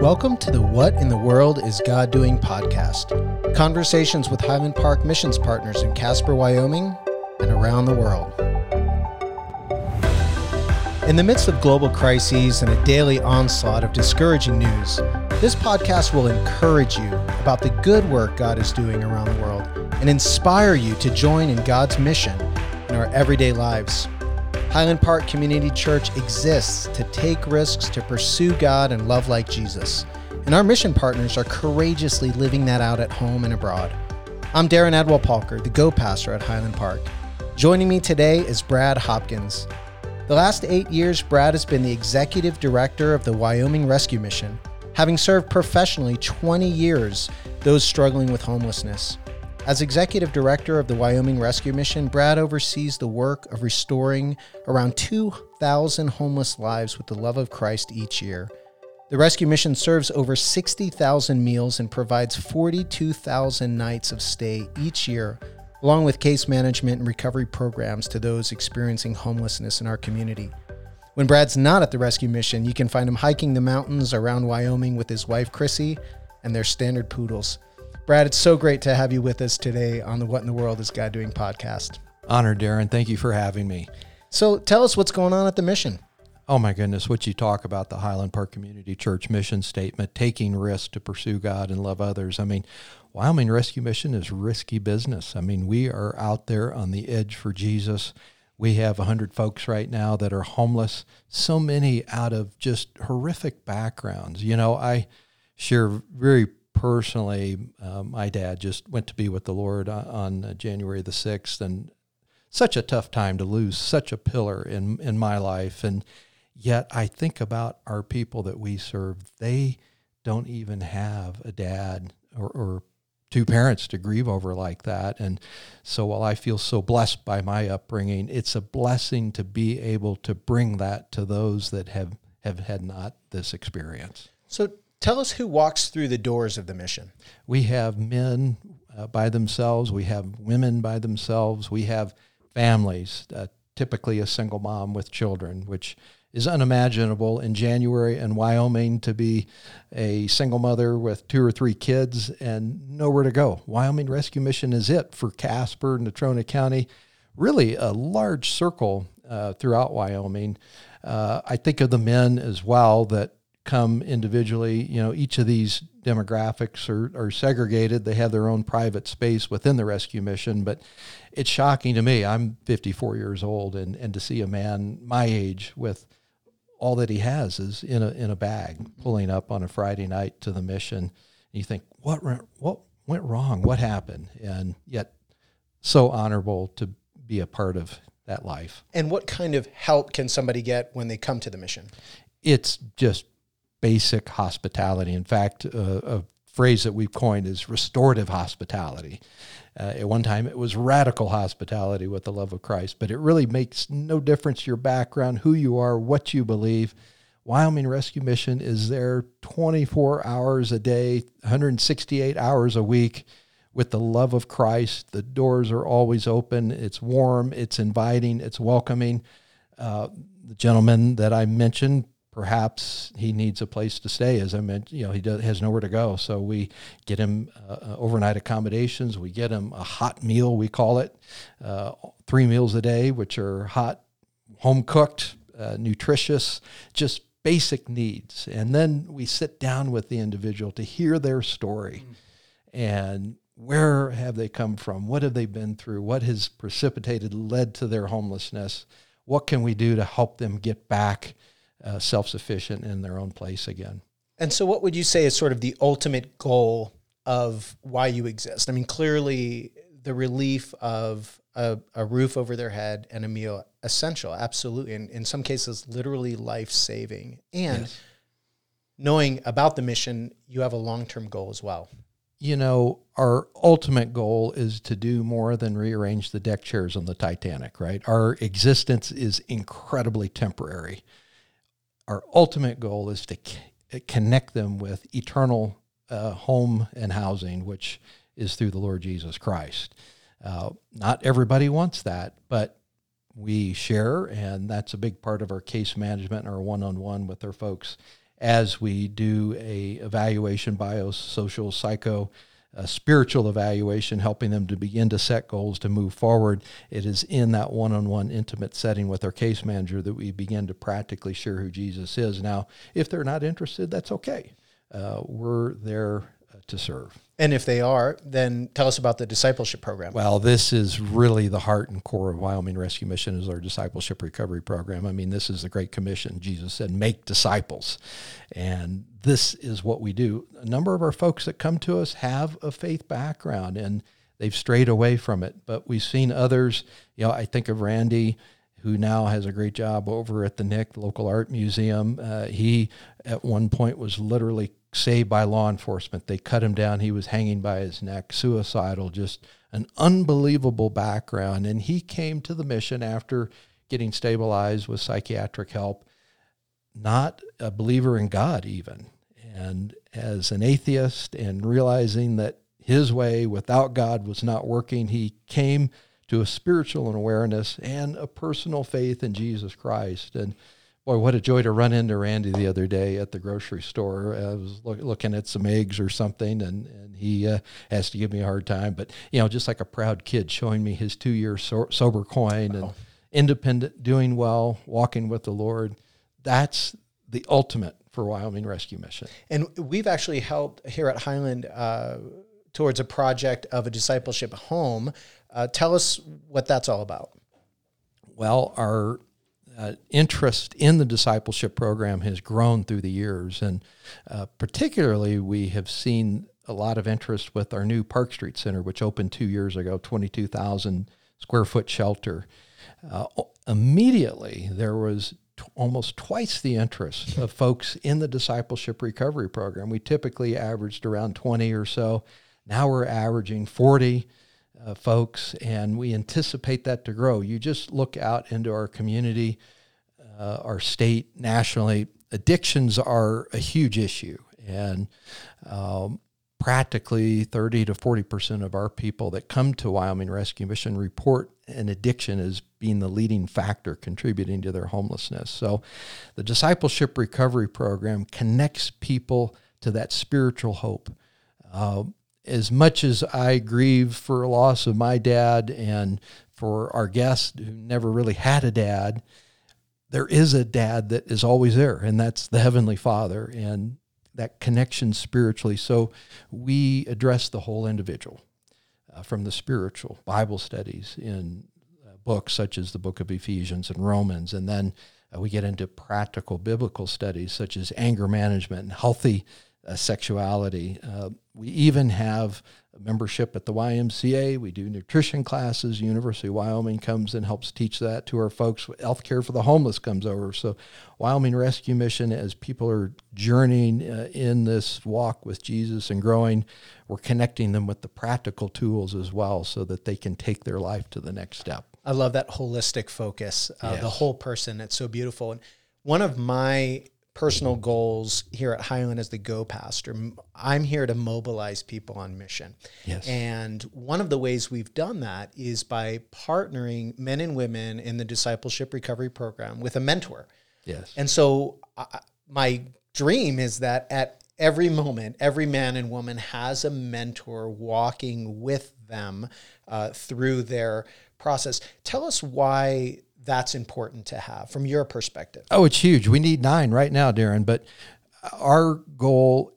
Welcome to the What in the World is God Doing podcast. Conversations with Highland Park missions partners in Casper, Wyoming, and around the world. In the midst of global crises and a daily onslaught of discouraging news, this podcast will encourage you about the good work God is doing around the world and inspire you to join in God's mission in our everyday lives. Highland Park Community Church exists to take risks to pursue God and love like Jesus. And our mission partners are courageously living that out at home and abroad. I'm Darren Adwell Palker, the Go Pastor at Highland Park. Joining me today is Brad Hopkins. The last eight years, Brad has been the executive director of the Wyoming Rescue Mission, having served professionally 20 years those struggling with homelessness. As executive director of the Wyoming Rescue Mission, Brad oversees the work of restoring around 2,000 homeless lives with the love of Christ each year. The rescue mission serves over 60,000 meals and provides 42,000 nights of stay each year, along with case management and recovery programs to those experiencing homelessness in our community. When Brad's not at the rescue mission, you can find him hiking the mountains around Wyoming with his wife Chrissy and their standard poodles. Brad, it's so great to have you with us today on the What in the World is God Doing podcast. Honor, Darren. Thank you for having me. So tell us what's going on at the mission. Oh my goodness, what you talk about the Highland Park Community Church mission statement, taking risks to pursue God and love others. I mean, Wyoming Rescue Mission is risky business. I mean, we are out there on the edge for Jesus. We have 100 folks right now that are homeless, so many out of just horrific backgrounds. You know, I share very personally, uh, my dad just went to be with the Lord on, on uh, January the 6th, and such a tough time to lose such a pillar in, in my life. And yet I think about our people that we serve, they don't even have a dad or, or two parents to grieve over like that. And so while I feel so blessed by my upbringing, it's a blessing to be able to bring that to those that have, have had not this experience. So Tell us who walks through the doors of the mission. We have men uh, by themselves, we have women by themselves, we have families, uh, typically a single mom with children, which is unimaginable in January in Wyoming to be a single mother with two or three kids and nowhere to go. Wyoming Rescue Mission is it for Casper, Natrona County, really a large circle uh, throughout Wyoming. Uh, I think of the men as well that come individually. You know, each of these demographics are, are segregated. They have their own private space within the rescue mission. But it's shocking to me. I'm 54 years old, and, and to see a man my age with all that he has is in a in a bag, pulling up on a Friday night to the mission. And you think, what what went wrong? What happened? And yet, so honorable to be a part of that life. And what kind of help can somebody get when they come to the mission? It's just basic hospitality. In fact, uh, a phrase that we've coined is restorative hospitality. Uh, at one time, it was radical hospitality with the love of Christ, but it really makes no difference your background, who you are, what you believe. Wyoming Rescue Mission is there 24 hours a day, 168 hours a week with the love of Christ. The doors are always open. It's warm, it's inviting, it's welcoming. Uh, the gentleman that I mentioned perhaps he needs a place to stay. As I mentioned, you know, he does, has nowhere to go. So we get him uh, uh, overnight accommodations. We get him a hot meal, we call it, uh, three meals a day, which are hot, home cooked, uh, nutritious, just basic needs. And then we sit down with the individual to hear their story mm. and where have they come from? What have they been through? What has precipitated, led to their homelessness? What can we do to help them get back? Uh, self sufficient in their own place again. And so, what would you say is sort of the ultimate goal of why you exist? I mean, clearly, the relief of a, a roof over their head and a meal essential, absolutely, and in some cases, literally life saving. And yes. knowing about the mission, you have a long term goal as well. You know, our ultimate goal is to do more than rearrange the deck chairs on the Titanic, right? Our existence is incredibly temporary our ultimate goal is to connect them with eternal uh, home and housing, which is through the Lord Jesus Christ. Uh, not everybody wants that, but we share, and that's a big part of our case management and our one on one with our folks. as we do a evaluation, biosocial, psycho, a spiritual evaluation, helping them to begin to set goals to move forward. It is in that one on one intimate setting with our case manager that we begin to practically share who Jesus is. Now, if they're not interested, that's okay. Uh, we're there to serve. And if they are, then tell us about the discipleship program. Well, this is really the heart and core of Wyoming Rescue Mission is our discipleship recovery program. I mean, this is the Great Commission. Jesus said, "Make disciples," and this is what we do. A number of our folks that come to us have a faith background, and they've strayed away from it. But we've seen others. You know, I think of Randy who now has a great job over at the Nicolaysen art museum. Uh, he, at one point, was literally saved by law enforcement. They cut him down. He was hanging by his neck, suicidal, just an unbelievable background. And he came to the mission after getting stabilized with psychiatric help, not a believer in God, even. And as an atheist and realizing that his way without God was not working, he came to a spiritual awareness and a personal faith in Jesus Christ. And boy, what a joy to run into Randy the other day at the grocery store. I was look, looking at some eggs or something, and, and he uh, has to give me a hard time. But, you know, just like a proud kid showing me his two year so- sober coin and independent, doing well, walking with the Lord. That's the ultimate for Wyoming Rescue Mission. And we've actually helped here at Highland uh, towards a project of a discipleship home. Uh, tell us what that's all about. Well, our uh, interest in the discipleship program has grown through the years, and uh, particularly we have seen a lot of interest with our new Park Street Center, which opened two years ago, 22,000 square foot shelter. Uh, immediately, there was t- almost twice the interest of folks in the discipleship recovery program. We typically averaged around 20 or so. Now we're averaging 40 uh, folks, and we anticipate that to grow. You just look out into our community, uh, our state, nationally. Addictions are a huge issue, and um, practically 30 to 40 percent of our people that come to Wyoming Rescue Mission report an addiction as being the leading factor contributing to their homelessness. So, the discipleship recovery program connects people to that spiritual hope. Uh, as much as I grieve for a loss of my dad and for our guest who never really had a dad, there is a dad that is always there, and that's the Heavenly Father and that connection spiritually. So we address the whole individual uh, from the spiritual Bible studies in uh, books such as the book of Ephesians and Romans, and then uh, we get into practical biblical studies such as anger management and healthy sexuality. Uh, we even have a membership at the YMCA. We do nutrition classes. University of Wyoming comes and helps teach that to our folks. Health care for the homeless comes over. So, Wyoming Rescue Mission, as people are journeying uh, in this walk with Jesus and growing, we're connecting them with the practical tools as well so that they can take their life to the next step. I love that holistic focus, uh, yes. the whole person. It's so beautiful. And one of my personal goals here at Highland as the Go Pastor. I'm here to mobilize people on mission. Yes. And one of the ways we've done that is by partnering men and women in the discipleship recovery program with a mentor. Yes. And so uh, my dream is that at every moment, every man and woman has a mentor walking with them uh, through their process. Tell us why that's important to have from your perspective? Oh, it's huge. We need nine right now, Darren. But our goal,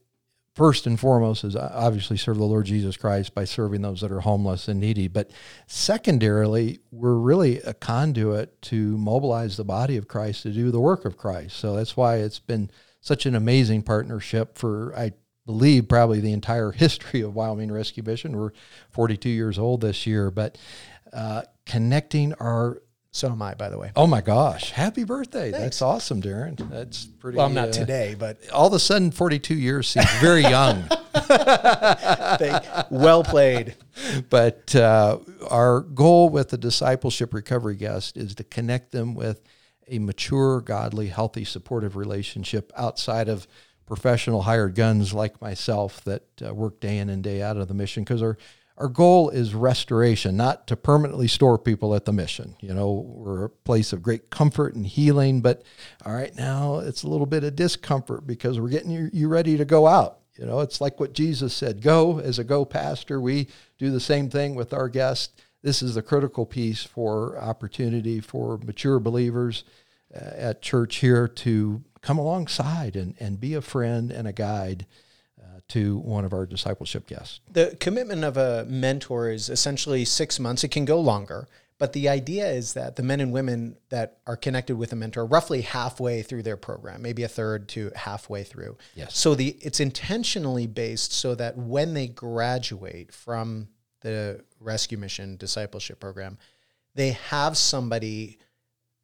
first and foremost, is obviously serve the Lord Jesus Christ by serving those that are homeless and needy. But secondarily, we're really a conduit to mobilize the body of Christ to do the work of Christ. So that's why it's been such an amazing partnership for, I believe, probably the entire history of Wyoming Rescue Mission. We're 42 years old this year, but uh, connecting our so am I, by the way. Oh my gosh! Happy birthday! Thanks. That's awesome, Darren. That's pretty. Well, I'm not uh, today, but all of a sudden, 42 years seems very young. well played. But uh, our goal with the discipleship recovery guest is to connect them with a mature, godly, healthy, supportive relationship outside of professional hired guns like myself that uh, work day in and day out of the mission because our our goal is restoration, not to permanently store people at the mission. You know, we're a place of great comfort and healing, but all right, now it's a little bit of discomfort because we're getting you, you ready to go out. You know, it's like what Jesus said go as a go pastor. We do the same thing with our guests. This is the critical piece for opportunity for mature believers uh, at church here to come alongside and, and be a friend and a guide to one of our discipleship guests. The commitment of a mentor is essentially six months. It can go longer. But the idea is that the men and women that are connected with a mentor roughly halfway through their program, maybe a third to halfway through. Yes. So the it's intentionally based so that when they graduate from the rescue mission discipleship program, they have somebody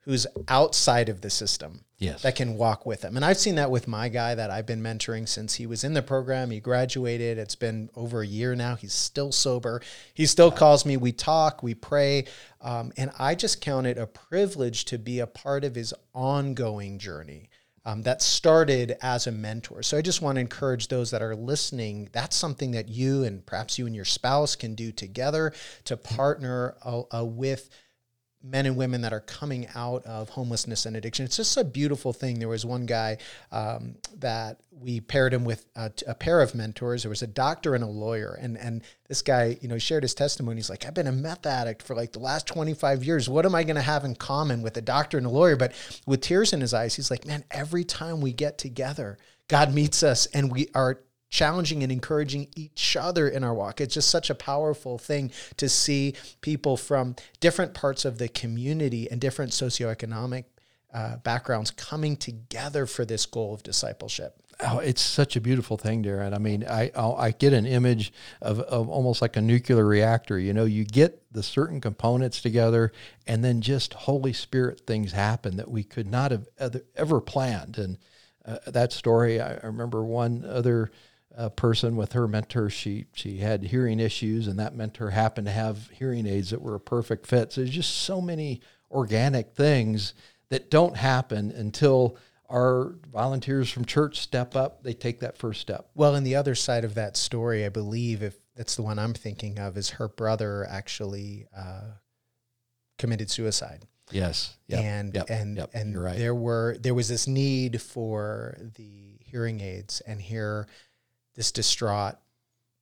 who's outside of the system yes. that can walk with them. And I've seen that with my guy that I've been mentoring since he was in the program. He graduated. It's been over a year now. He's still sober. He still calls me. We talk, we pray. Um, and I just count it a privilege to be a part of his ongoing journey. Um, that started as a mentor. So I just want to encourage those that are listening. That's something that you and perhaps you and your spouse can do together to partner uh, uh, with men and women that are coming out of homelessness and addiction. It's just a beautiful thing. There was one guy um, that we paired him with a, a, pair of mentors. There was a doctor and a lawyer, and and this guy, you know, shared his testimony. He's like, "I've been a meth addict for like the last 25 years. What am I going to have in common with a doctor and a lawyer?" But with tears in his eyes, he's like, "Man, every time we get together." God meets us and we are challenging and encouraging each other in our walk. It's just such a powerful thing to see people from different parts of the community and different socioeconomic uh, backgrounds coming together for this goal of discipleship. Oh, it's such a beautiful thing, Darren. I mean, I i get an image of, of almost like a nuclear reactor. You know, you get the certain components together, and then just Holy Spirit things happen that we could not have ever planned. And uh, that story, I remember one other a person with her mentor. She she had hearing issues, and that mentor happened to have hearing aids that were a perfect fit. So there's just so many organic things that don't happen until our volunteers from church step up. They take that first step. Well, and the other side of that story, I believe, if that's the one I'm thinking of, is her brother actually uh, committed suicide. Yes. Yep. And yep. and yep. and right. there were there was this need for the hearing aids, and here this distraught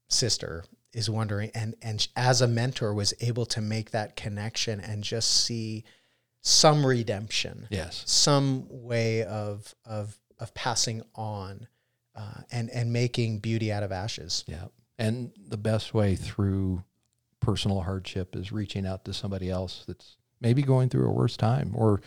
sister is wondering and and as a mentor was able to make that connection and just see some redemption yes. some way of of of passing on uh, and and making beauty out of ashes. Yeah. And the best way through personal hardship is reaching out to somebody else that's maybe going through a worse time or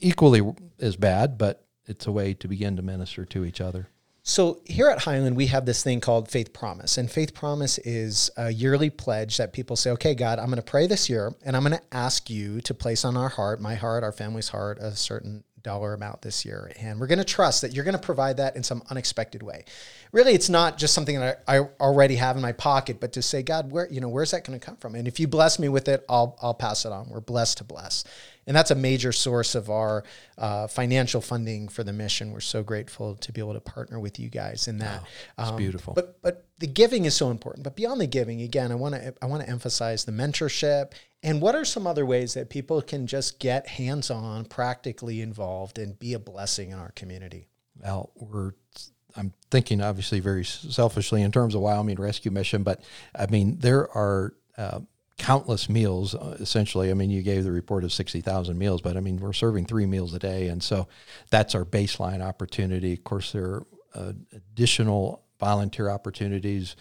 equally as bad but it's a way to begin to minister to each other so here at Highland, we have this thing called Faith Promise. And Faith Promise is a yearly pledge that people say, okay, God, I'm going to pray this year and I'm going to ask you to place on our heart, my heart, our family's heart, a certain dollar amount this year. And we're going to trust that you're going to provide that in some unexpected way. Really, it's not just something that I, I already have in my pocket, but to say, God, where, you know, where's that going to come from? And if you bless me with it, I'll, I'll pass it on. We're blessed to bless and that's a major source of our uh, financial funding for the mission. We're so grateful to be able to partner with you guys in that. Wow, um, beautiful. But but the giving is so important. But beyond the giving, again, I want to I want to emphasize the mentorship and what are some other ways that people can just get hands on, practically involved, and be a blessing in our community. Well, we're I'm thinking obviously very selfishly in terms of Wyoming Rescue Mission, but I mean there are uh, countless meals uh, essentially. I mean you gave the report of 60,000 meals but i mean we're serving 3 meals a day and so that's our baseline opportunity. Of course there are uh, additional volunteer opportunities.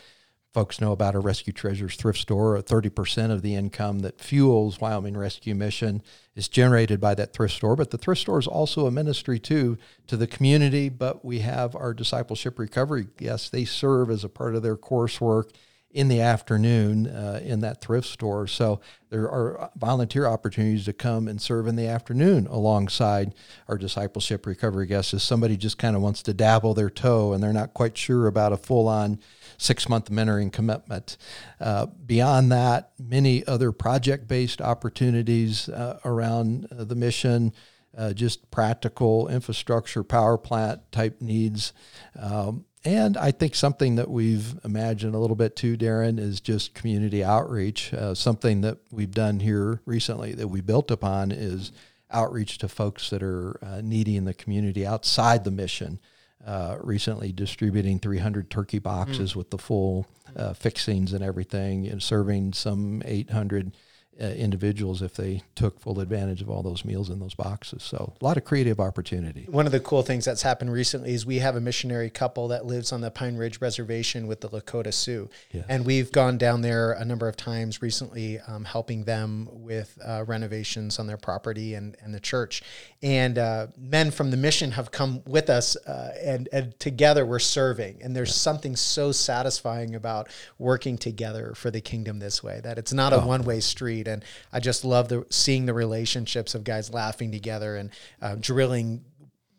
Folks know about our rescue treasures thrift store. 30% of the income that fuels wyoming rescue mission is generated by that thrift store but the thrift store is also a ministry too to the community but we have our discipleship recovery. Yes they serve as a part of their coursework in the afternoon uh, in that thrift store. So there are volunteer opportunities to come and serve in the afternoon alongside our discipleship recovery guests. If somebody just kind of wants to dabble their toe and they're not quite sure about a full on six month mentoring commitment. Uh, beyond that, many other project based opportunities uh, around uh, the mission. Uh, just practical infrastructure, power plant type needs. Um, and I think something that we've imagined a little bit too, Darren, is just community outreach. Uh, something that we've done here recently that we built upon is outreach to folks that are uh, needy in the community outside the mission. Uh, recently, distributing 300 turkey boxes mm. with the full uh, fixings and everything, and serving some 800 uh, individuals if they took full advantage of all those meals in those boxes. So a lot of creative opportunity. One of the cool things that's happened recently is we have a missionary couple that lives on the Pine Ridge Reservation with the Lakota Sioux, yes. and we've gone down there a number of times recently, um, helping them with uh, renovations on their property and and the church. And uh, men from the mission have come with us, uh, and and together we're serving. And there's yeah. something so satisfying about working together for the kingdom this way that it's not a oh. one way street and I just love the seeing the relationships of guys laughing together and uh, drilling,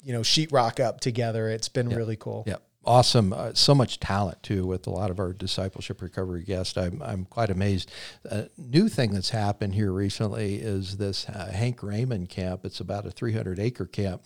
you know, sheetrock up together. It's been yep. really cool. Yeah, awesome. Uh, so much talent too with a lot of our discipleship recovery guests. I'm I'm quite amazed. A new thing that's happened here recently is this uh, Hank Raymond camp. It's about a 300 acre camp.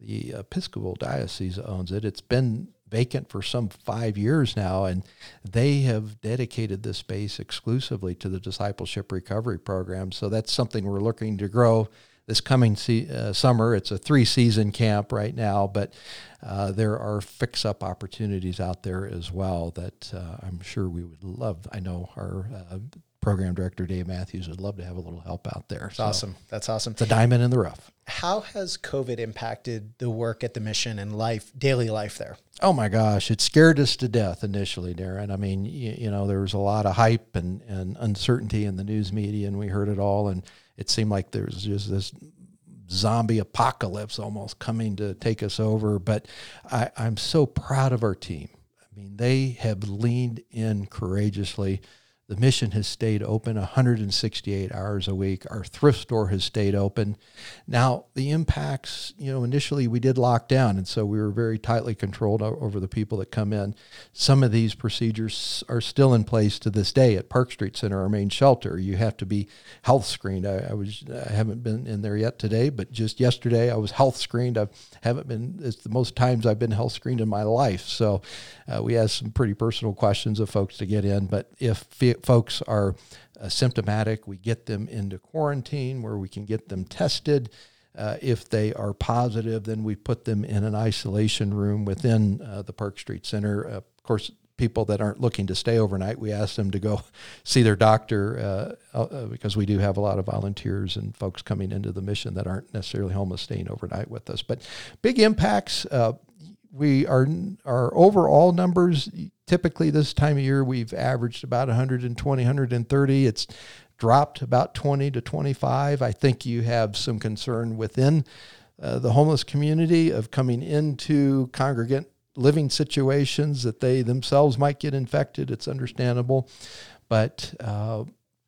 The Episcopal Diocese owns it. It's been vacant for some five years now, and they have dedicated this space exclusively to the discipleship recovery program. So that's something we're looking to grow this coming se- uh, summer. It's a three season camp right now, but uh, there are fix up opportunities out there as well that uh, I'm sure we would love. I know our uh, program director Dave Matthews would love to have a little help out there. That's so awesome. That's awesome. It's a diamond in the rough. How has COVID impacted the work at the mission and life, daily life there? Oh my gosh, it scared us to death initially, Darren. I mean, you, you know, there was a lot of hype and, and uncertainty in the news media, and we heard it all, and it seemed like there was just this zombie apocalypse almost coming to take us over. But I, I'm so proud of our team. I mean, they have leaned in courageously the mission has stayed open 168 hours a week. Our thrift store has stayed open. Now, the impacts, you know, initially we did lock down, and so we were very tightly controlled over the people that come in. Some of these procedures are still in place to this day at Park Street Center, our main shelter. You have to be health screened. I, I was I haven't been in there yet today, but just yesterday I was health screened. I haven't been. It's the most times I've been health screened in my life. So uh, we asked some pretty personal questions of folks to get in, but if folks are uh, symptomatic, we get them into quarantine where we can get them tested. Uh, if they are positive, then we put them in an isolation room within uh, the Park Street Center. Of course, people that aren't looking to stay overnight, we ask them to go see their doctor uh, uh, because we do have a lot of volunteers and folks coming into the mission that aren't necessarily homeless staying overnight with us. But big impacts we are our overall numbers typically this time of year we've averaged about 120 130 it's dropped about 20 to 25 i think you have some concern within uh, the homeless community of coming into congregant living situations that they themselves might get infected it's understandable but uh,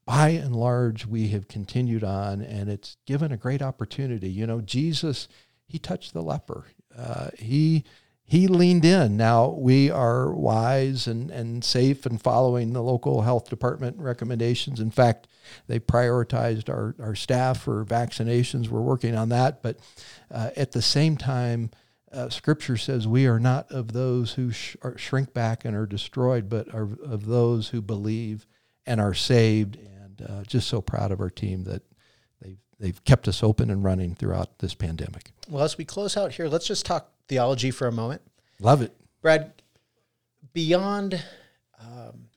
by and large we have continued on and it's given a great opportunity you know jesus he touched the leper uh, he he leaned in. Now we are wise and, and safe and following the local health department recommendations. In fact, they prioritized our, our staff for vaccinations. We're working on that. But uh, at the same time, uh, Scripture says we are not of those who sh- shrink back and are destroyed, but are of those who believe and are saved. And uh, just so proud of our team that they've, they've kept us open and running throughout this pandemic. Well, as we close out here, let's just talk theology for a moment. Love it. Brad, beyond um,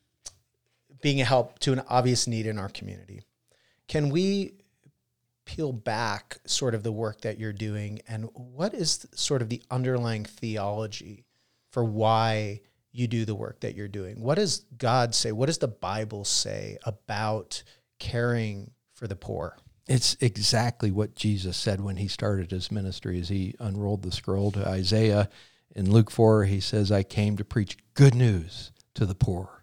being a help to an obvious need in our community, can we peel back sort of the work that you're doing and what is sort of the underlying theology for why you do the work that you're doing? What does God say? What does the Bible say about caring for the poor? It's exactly what Jesus said when he started his ministry as he unrolled the scroll to Isaiah. In Luke 4, he says, I came to preach good news to the poor.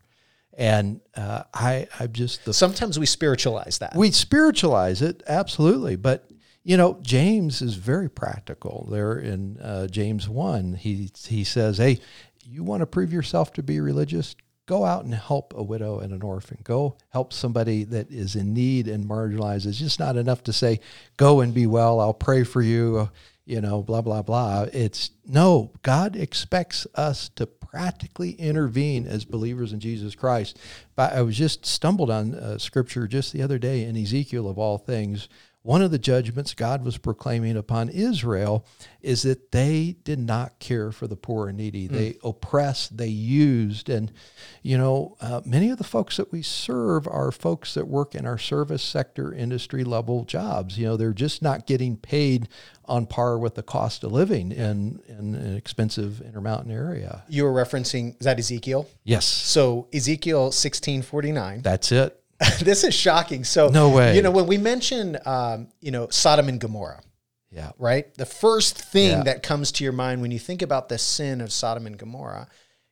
And uh, I, I'm just the. Sometimes we spiritualize that. We spiritualize it, absolutely. But, you know, James is very practical. There in uh, James 1, he, he says, Hey, you want to prove yourself to be religious? go out and help a widow and an orphan. Go help somebody that is in need and marginalized. It's just not enough to say, go and be well. I'll pray for you, you know, blah, blah, blah. It's no, God expects us to practically intervene as believers in Jesus Christ. But I was just stumbled on uh, scripture just the other day in Ezekiel of all things one of the judgments God was proclaiming upon Israel is that they did not care for the poor and needy. Mm. They oppressed, they used. And, you know, uh, many of the folks that we serve are folks that work in our service sector industry level jobs. You know, they're just not getting paid on par with the cost of living in, in an expensive intermountain area. You were referencing, is that Ezekiel? Yes. So Ezekiel 1649. That's it. this is shocking. So no way. You know, when we mention, um, you know, Sodom and Gomorrah, yeah, right. The first thing yeah. that comes to your mind when you think about the sin of Sodom and Gomorrah,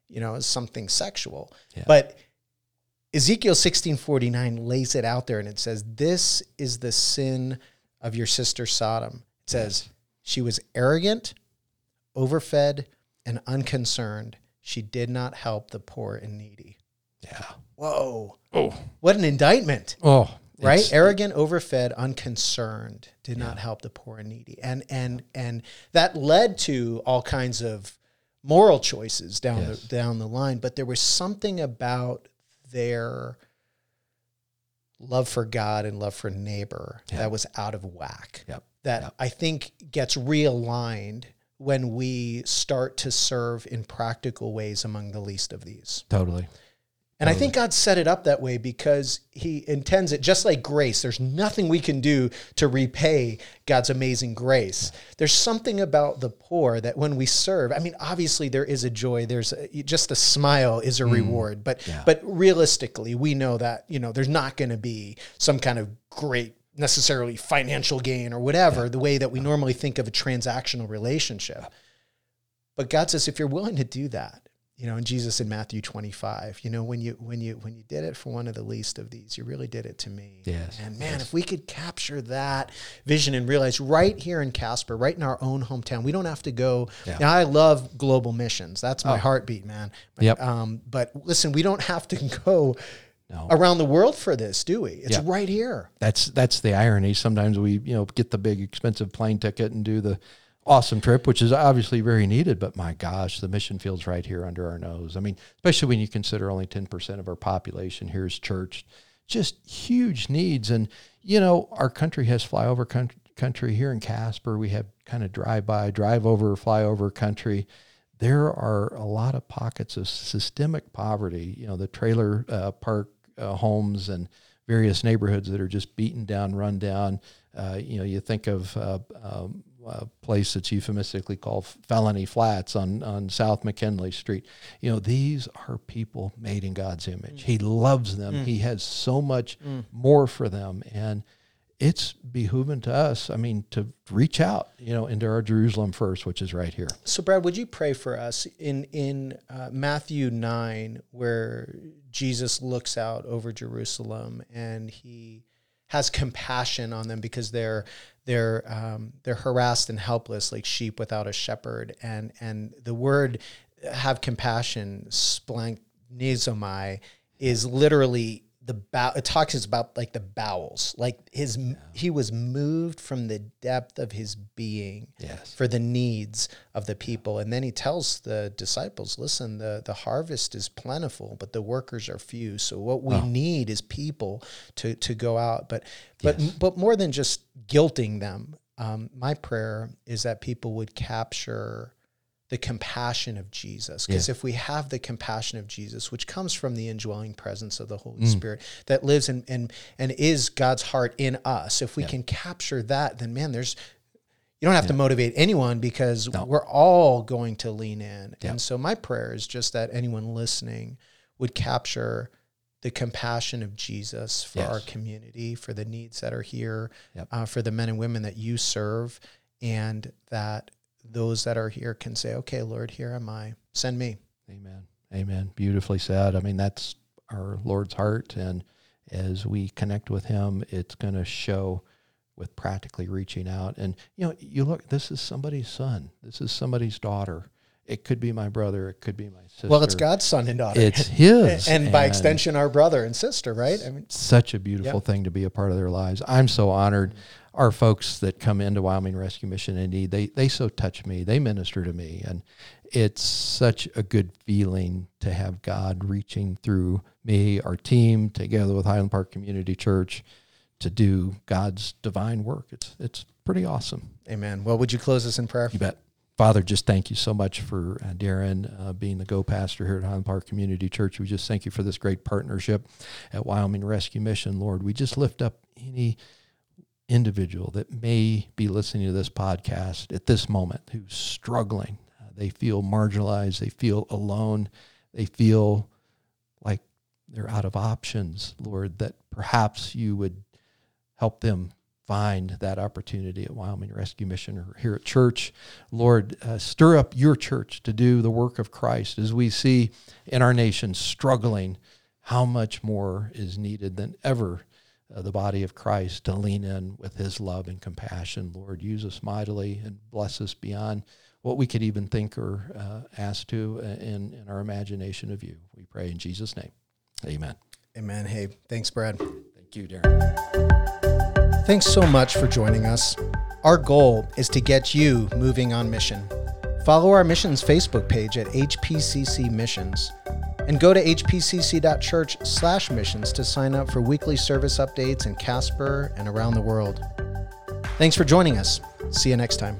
you know, is something sexual. Yeah. But Ezekiel sixteen forty nine lays it out there, and it says, "This is the sin of your sister Sodom." It says she was arrogant, overfed, and unconcerned. She did not help the poor and needy. Yeah. Whoa. Oh. What an indictment. Oh. Right? Arrogant, overfed, unconcerned, did yeah. not help the poor and needy. And and and that led to all kinds of moral choices down yes. the down the line. But there was something about their love for God and love for neighbor yep. that was out of whack. Yep. That yep. I think gets realigned when we start to serve in practical ways among the least of these. Totally. And I think God set it up that way because He intends it just like grace. There's nothing we can do to repay God's amazing grace. There's something about the poor that when we serve, I mean, obviously there is a joy. There's a, just a smile is a mm, reward, but yeah. but realistically, we know that you know there's not going to be some kind of great necessarily financial gain or whatever yeah. the way that we normally think of a transactional relationship. But God says if you're willing to do that, you know, and Jesus in Matthew 25, you know, when you when you when you did it for one of the least of these, you really did it to me. Yes. And man, yes. if we could capture that vision and realize right here in Casper, right in our own hometown, we don't have to go. Yeah. Now, I love global missions. That's my oh. heartbeat, man. But, yep. Um, but listen, we don't have to go no. around the world for this, do we? It's right here. That's that's the irony. Sometimes we, you know, get the big expensive plane ticket and do the awesome trip, which is obviously very needed. But my gosh, the mission field's right here under our nose. I mean, especially when you consider only 10% of our population here is church, just huge needs. And, you know, our country has flyover country, here in Casper. We have kind of drive by, drive over, flyover country. There are a lot of pockets of systemic poverty, you know, the trailer uh, park uh, homes and various neighborhoods that are just beaten down, run down. Uh, you know, you think of uh, um, a place that's euphemistically called Felony Flats on, on South McKinley Street. You know, these are people made in God's image. Mm. He loves them. Mm. He has so much mm. more for them. And it's behooving to us, I mean, to reach out, you know, into our Jerusalem first, which is right here. So, Brad, would you pray for us in in uh, Matthew nine, where Jesus looks out over Jerusalem and he has compassion on them because they're they're um, they're harassed and helpless like sheep without a shepherd. And and the word have compassion splanchnizomai is literally the bow it talks about like the bowels like his yeah. he was moved from the depth of his being yes. for the needs of the people and then he tells the disciples listen the the harvest is plentiful but the workers are few so what we oh. need is people to to go out but but yes. but more than just guilting them um, my prayer is that people would capture the compassion of Jesus. Because yeah. if we have the compassion of Jesus, which comes from the indwelling presence of the Holy mm. Spirit that lives in, and and is God's heart in us, if we yeah. can capture that, then man, there's you don't have yeah. to motivate anyone because no. we're all going to lean in. And so my prayer is just that anyone listening would capture the compassion of Jesus for yes. our community, for the needs that are here, yep. uh, for the men and women that you serve, and that those that are here can say, okay, Lord, here am I. Send me. Amen. Amen. Beautifully said. I mean, that's our Lord's heart. And as we connect with Him, it's going to show with practically reaching out. And, you know, you look, this is somebody's son, this is somebody's daughter. It could be my brother. It could be my sister. Well, it's God's son and daughter. It's his. and by extension, our brother and sister, right? I mean, such a beautiful Yep. thing to be a part of their lives. I'm so honored. Our folks that come into Wyoming Rescue Mission in need, they they so touch me. They minister to me, and it's such a good feeling to have God reaching through me, our team, together with Highland Park Community Church, to do God's divine work. It's it's pretty awesome. amen. Well, would you close us in prayer? You bet. Father, just thank you so much for uh, Darren uh, being the go pastor here at Highland Park Community Church. We just thank you for this great partnership at Wyoming Rescue Mission, Lord. We just lift up any individual that may be listening to this podcast at this moment who's struggling. Uh, they feel marginalized, they feel alone, they feel like they're out of options, Lord, that perhaps you would help them find that opportunity at Wyoming Rescue Mission or here at church. Lord, uh, stir up your church to do the work of Christ as we see in our nation struggling. How much more is needed than ever uh, the body of Christ to lean in with his love and compassion. Lord, use us mightily and bless us beyond what we could even think or uh, ask to uh, in, in our imagination of you. We pray in Jesus' name. Amen. Amen. Hey, thanks, Brad. Thank you, Darren. Thanks so much for joining us. Our goal is to get you moving on mission. Follow our missions Facebook page at HPCC Missions and go to hpcc.church slash missions to sign up for weekly service updates in Casper and around the world. Thanks for joining us. See you next time.